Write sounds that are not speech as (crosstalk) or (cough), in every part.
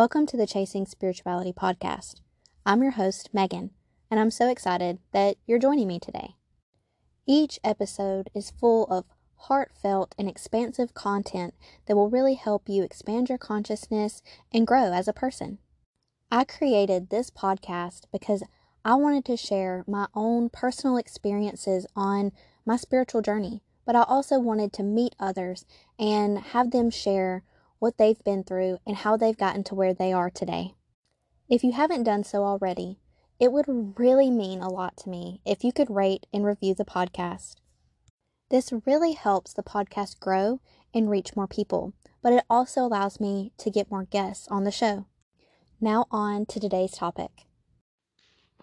Welcome to the Chasing Spirituality podcast. I'm your host, Megan, and I'm so excited that you're joining me today. Each episode is full of heartfelt and expansive content that will really help you expand your consciousness and grow as a person. I created this podcast because I wanted to share my own personal experiences on my spiritual journey, but I also wanted to meet others and have them share what they've been through, and how they've gotten to where they are today. If you haven't done so already, it would really mean a lot to me if you could rate and review the podcast. This really helps the podcast grow and reach more people, but it also allows me to get more guests on the show. Now, on to today's topic.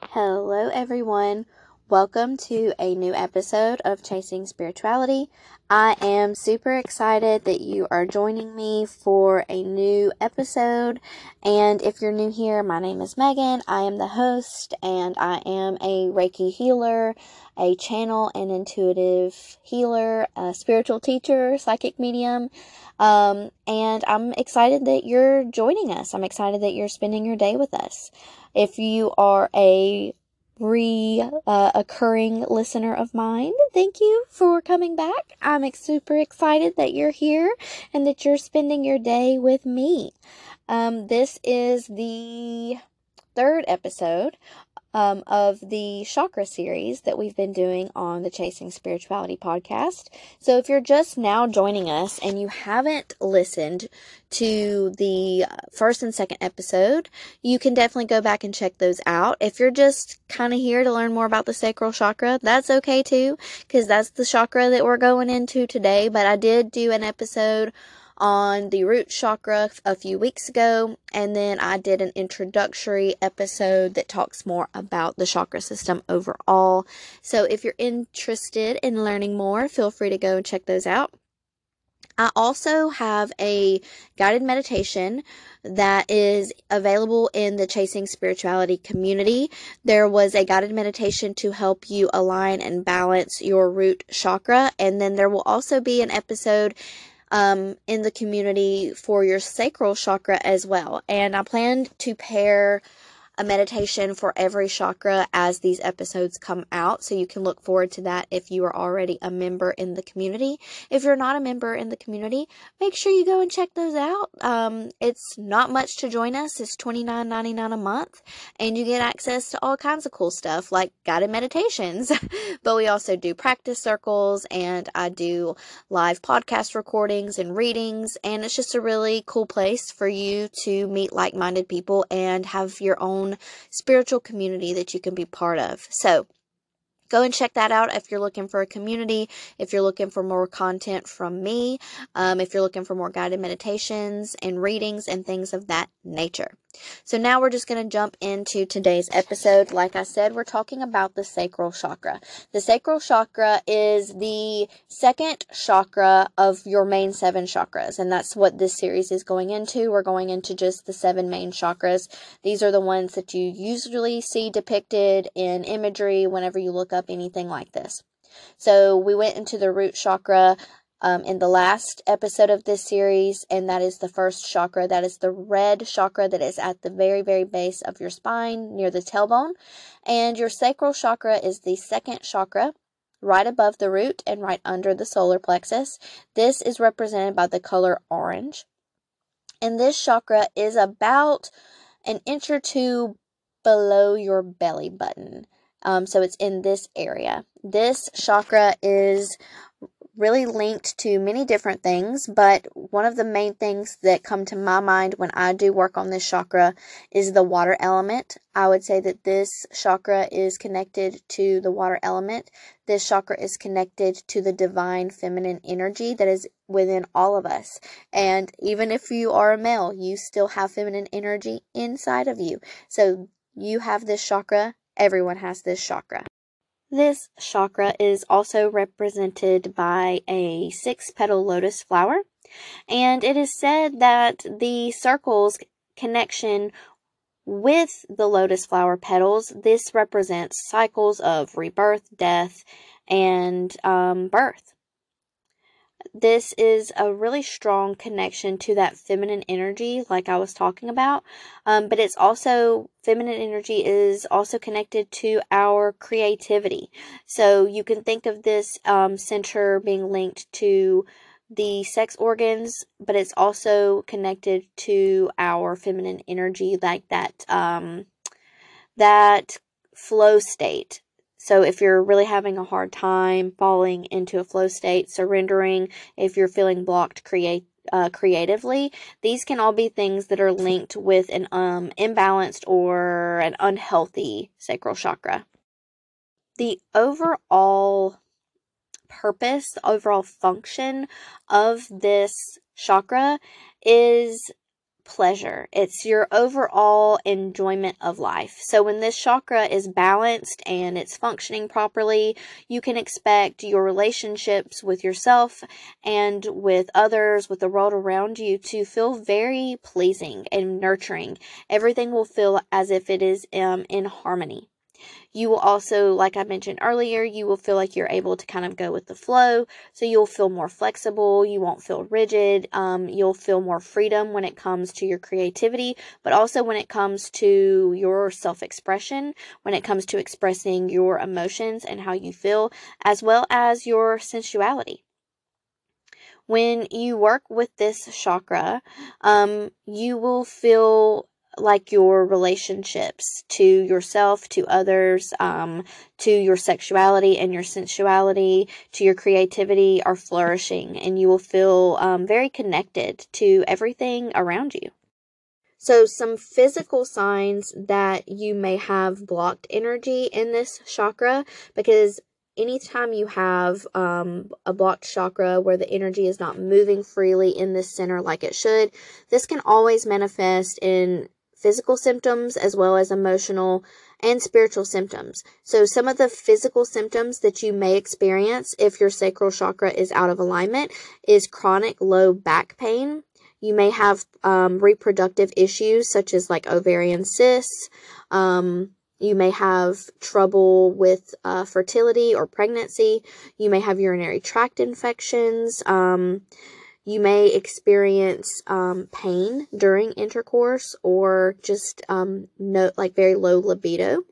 Hello, everyone. Welcome to a new episode of Chasing Spirituality. I am super excited that you are joining me for a new episode. And if you're new here, my name is Megan. I am the host and I am a Reiki healer, a channel and intuitive healer, a spiritual teacher, psychic medium. Um, and I'm excited that you're joining us. I'm excited that you're spending your day with us. If you are a re-occurring uh, listener of mine. Thank you for coming back. I'm super excited that you're here and that you're spending your day with me. Um, this is the third episode um, of the chakra series that we've been doing on the Chasing Spirituality podcast. So if you're just now joining us and you haven't listened to the first and second episode, you can definitely go back and check those out. If you're just kind of here to learn more about the sacral chakra, that's okay too, because that's the chakra that we're going into today. But I did do an episode on the root chakra a few weeks ago, and then I did an introductory episode that talks more about the chakra system overall. So if you're interested in learning more, feel free to go and check those out. I also have a guided meditation that is available in the Chasing Spirituality community. There was a guided meditation to help you align and balance your root chakra, and then there will also be an episode um, in the community for your sacral chakra as well. And I plan to pair a meditation for every chakra as these episodes come out. So you can look forward to that if you are already a member in the community. If you're not a member in the community, make sure you go and check those out. Um, it's not much to join us. It's $29.99 a month and you get access to all kinds of cool stuff like guided meditations. (laughs) but we also do practice circles and I do live podcast recordings and readings. And it's just a really cool place for you to meet like-minded people and have your own own spiritual community that you can be part of. So, go and check that out if you're looking for a community, if you're looking for more content from me, um, if you're looking for more guided meditations and readings and things of that nature. So now we're just going to jump into today's episode. Like I said, we're talking about the sacral chakra. The sacral chakra is the second chakra of your main seven chakras, and that's what this series is going into. We're going into just the seven main chakras. These are the ones that you usually see depicted in imagery whenever you look up anything like this. So we went into the root chakra um, in the last episode of this series, and that is the first chakra. That is the red chakra that is at the very, very base of your spine near the tailbone. And your sacral chakra is the second chakra, right above the root and right under the solar plexus. This is represented by the color orange. And this chakra is about an inch or two below your belly button. Um, so it's in this area. This chakra is really linked to many different things, but one of the main things that come to my mind when I do work on this chakra is the water element. I would say that this chakra is connected to the water element. This chakra is connected to the divine feminine energy that is within all of us. And even if you are a male, you still have feminine energy inside of you. So you have this chakra, everyone has this chakra. This chakra is also represented by a six petal lotus flower, and it is said that the circle's connection with the lotus flower petals, this represents cycles of rebirth, death, and um, birth. This is a really strong connection to that feminine energy, like I was talking about. Um, but it's also, feminine energy is also connected to our creativity. So you can think of this um, center being linked to the sex organs, but it's also connected to our feminine energy, like that, um, that flow state so if you're really having a hard time falling into a flow state, surrendering, if you're feeling blocked create uh, creatively, these can all be things that are linked with an um, imbalanced or an unhealthy sacral chakra. The overall purpose, the overall function of this chakra is pleasure. It's your overall enjoyment of life. So when this chakra is balanced and it's functioning properly, you can expect your relationships with yourself and with others, with the world around you to feel very pleasing and nurturing. Everything will feel as if it is um, in harmony. You will also, like I mentioned earlier, you will feel like you're able to kind of go with the flow. So you'll feel more flexible. You won't feel rigid. Um, you'll feel more freedom when it comes to your creativity, but also when it comes to your self expression, when it comes to expressing your emotions and how you feel, as well as your sensuality when you work with this chakra, um, you will feel like your relationships to yourself, to others, um, to your sexuality and your sensuality, to your creativity are flourishing, and you will feel um, very connected to everything around you. So, some physical signs that you may have blocked energy in this chakra, because anytime you have um, a blocked chakra where the energy is not moving freely in this center like it should, this can always manifest in physical symptoms as well as emotional and spiritual symptoms. So, some of the physical symptoms that you may experience if your sacral chakra is out of alignment is chronic low back pain. You may have um, reproductive issues such as like ovarian cysts. Um, you may have trouble with uh, fertility or pregnancy. You may have urinary tract infections. Um, you may experience um, pain during intercourse or just um, no, like very low libido.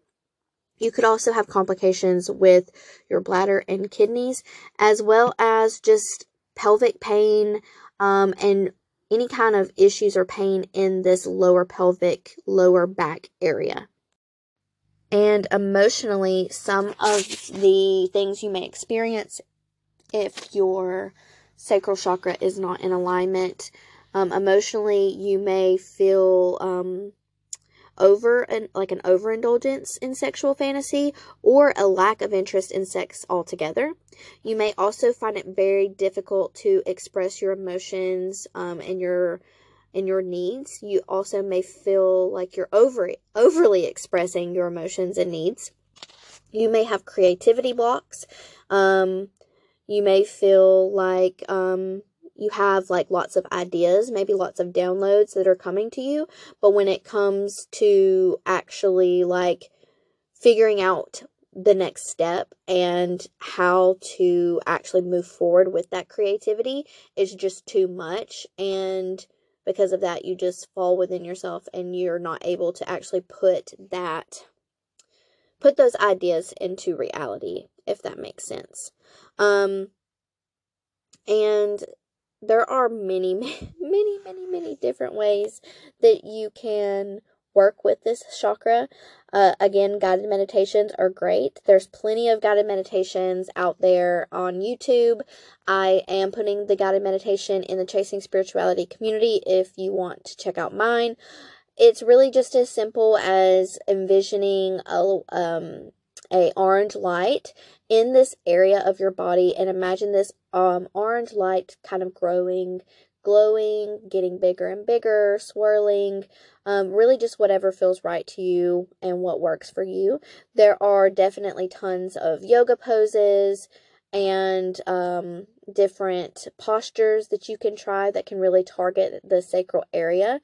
You could also have complications with your bladder and kidneys, as well as just pelvic pain um, and any kind of issues or pain in this lower pelvic, lower back area. And emotionally, some of the things you may experience if you're sacral chakra is not in alignment. Um, emotionally, you may feel um, over and like an overindulgence in sexual fantasy or a lack of interest in sex altogether. You may also find it very difficult to express your emotions um, and your and your needs. You also may feel like you're over overly expressing your emotions and needs. You may have creativity blocks. Um, you may feel like um, you have like lots of ideas, maybe lots of downloads that are coming to you, but when it comes to actually like figuring out the next step and how to actually move forward with that creativity is just too much and because of that you just fall within yourself and you're not able to actually put that put those ideas into reality if that makes sense um, and there are (laughs) many, many, many, many different ways that you can work with this chakra. Uh, again, guided meditations are great. There's plenty of guided meditations out there on YouTube. I am putting the guided meditation in the Chasing Spirituality community if you want to check out mine. It's really just as simple as envisioning a um, a orange light in this area of your body and imagine this um, orange light kind of growing glowing getting bigger and bigger swirling um, really just whatever feels right to you and what works for you. There are definitely tons of yoga poses and um, different postures that you can try that can really target the sacral area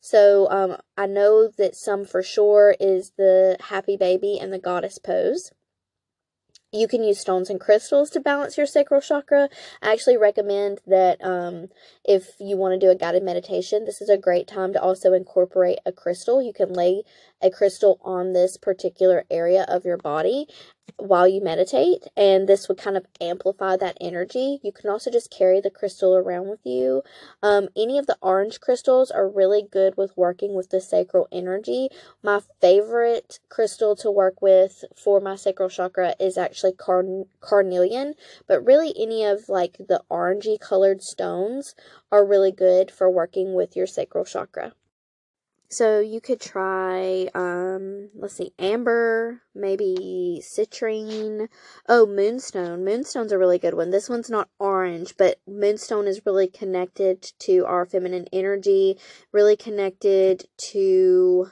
so um, I know that some for sure is the happy baby and the goddess pose. you can use stones and crystals to balance your sacral chakra. I actually recommend that um, if you want to do a guided meditation, this is a great time to also incorporate a crystal. You can lay a crystal on this particular area of your body while you meditate, and this would kind of amplify that energy. You can also just carry the crystal around with you. Um, any of the orange crystals are really good with working with the sacral energy. My favorite crystal to work with for my sacral chakra is actually carn- carnelian, but really any of like the orangey colored stones are really good for working with your sacral chakra. So you could try, um, let's see, amber, maybe citrine. Oh, moonstone. Moonstone's a really good one. This one's not orange, but moonstone is really connected to our feminine energy, really connected to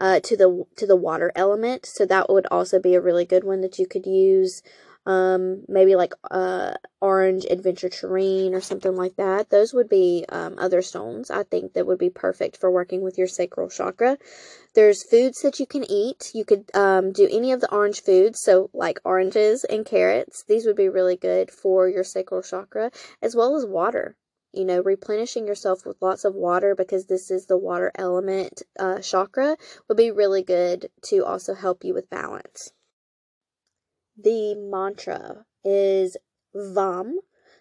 uh, to the to the water element. So that would also be a really good one that you could use um, maybe like uh, orange terrain or something like that. Those would be um, other stones I think that would be perfect for working with your sacral chakra. There's foods that you can eat. You could um, do any of the orange foods, so like oranges and carrots. These would be really good for your sacral chakra, as well as water. You know, replenishing yourself with lots of water because this is the water element uh, chakra would be really good to also help you with balance. The mantra is VAM.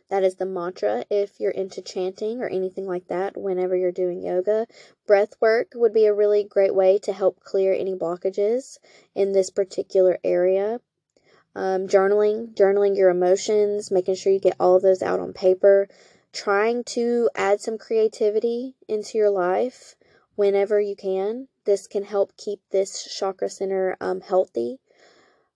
That is the mantra if you're into chanting or anything like that whenever you're doing yoga. Breath work would be a really great way to help clear any blockages in this particular area. Um, journaling, journaling your emotions, making sure you get all of those out on paper. Trying to add some creativity into your life whenever you can. This can help keep this chakra center um, healthy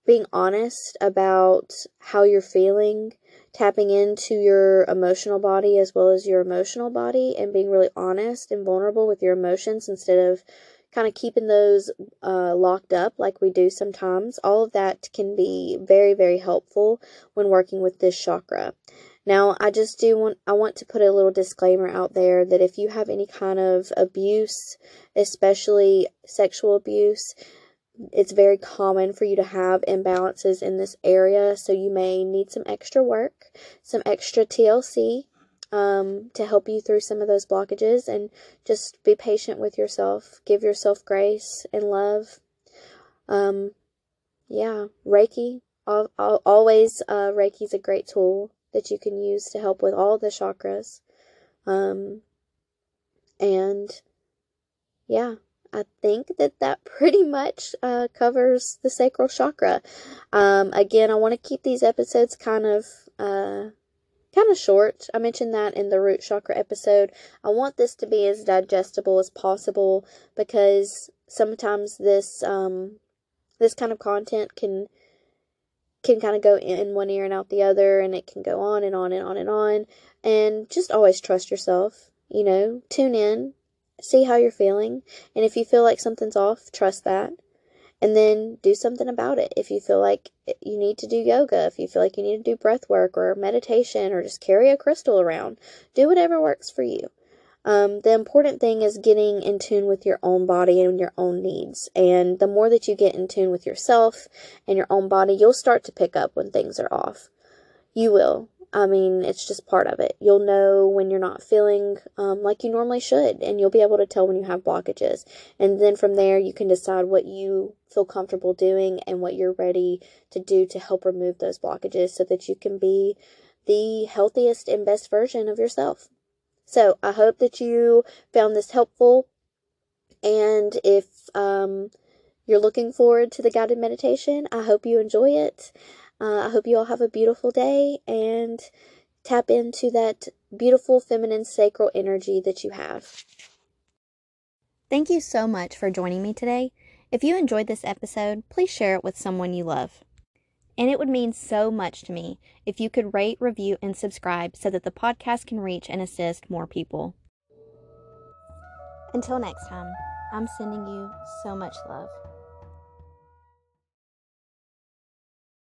being honest about how you're feeling, tapping into your emotional body as well as your emotional body, and being really honest and vulnerable with your emotions instead of kind of keeping those uh, locked up like we do sometimes. All of that can be very, very helpful when working with this chakra. Now, I just do want I want to put a little disclaimer out there that if you have any kind of abuse, especially sexual abuse, it's very common for you to have imbalances in this area, so you may need some extra work, some extra TLC um, to help you through some of those blockages, and just be patient with yourself. Give yourself grace and love. Um, yeah, Reiki. Always, uh, Reiki is a great tool that you can use to help with all the chakras. Um, and yeah, I think that that (laughs) pretty much uh, covers the sacral chakra. Um, again, I want to keep these episodes kind of uh, kind of short. I mentioned that in the root chakra episode. I want this to be as digestible as possible because sometimes this um, this kind of content can can kind of go in one ear and out the other and it can go on and on and on and on and just always trust yourself you know tune in see how you're feeling. And if you feel like something's off, trust that. And then do something about it. If you feel like you need to do yoga, if you feel like you need to do breath work or meditation or just carry a crystal around, do whatever works for you. Um, the important thing is getting in tune with your own body and your own needs. And the more that you get in tune with yourself and your own body, you'll start to pick up when things are off. You will. I mean, it's just part of it. You'll know when you're not feeling um, like you normally should, and you'll be able to tell when you have blockages. And then from there, you can decide what you feel comfortable doing and what you're ready to do to help remove those blockages so that you can be the healthiest and best version of yourself. So I hope that you found this helpful. And if um, you're looking forward to the guided meditation, I hope you enjoy it. Uh, I hope you all have a beautiful day and tap into that beautiful feminine sacral energy that you have. Thank you so much for joining me today. If you enjoyed this episode, please share it with someone you love. And it would mean so much to me if you could rate, review, and subscribe so that the podcast can reach and assist more people. Until next time, I'm sending you so much love.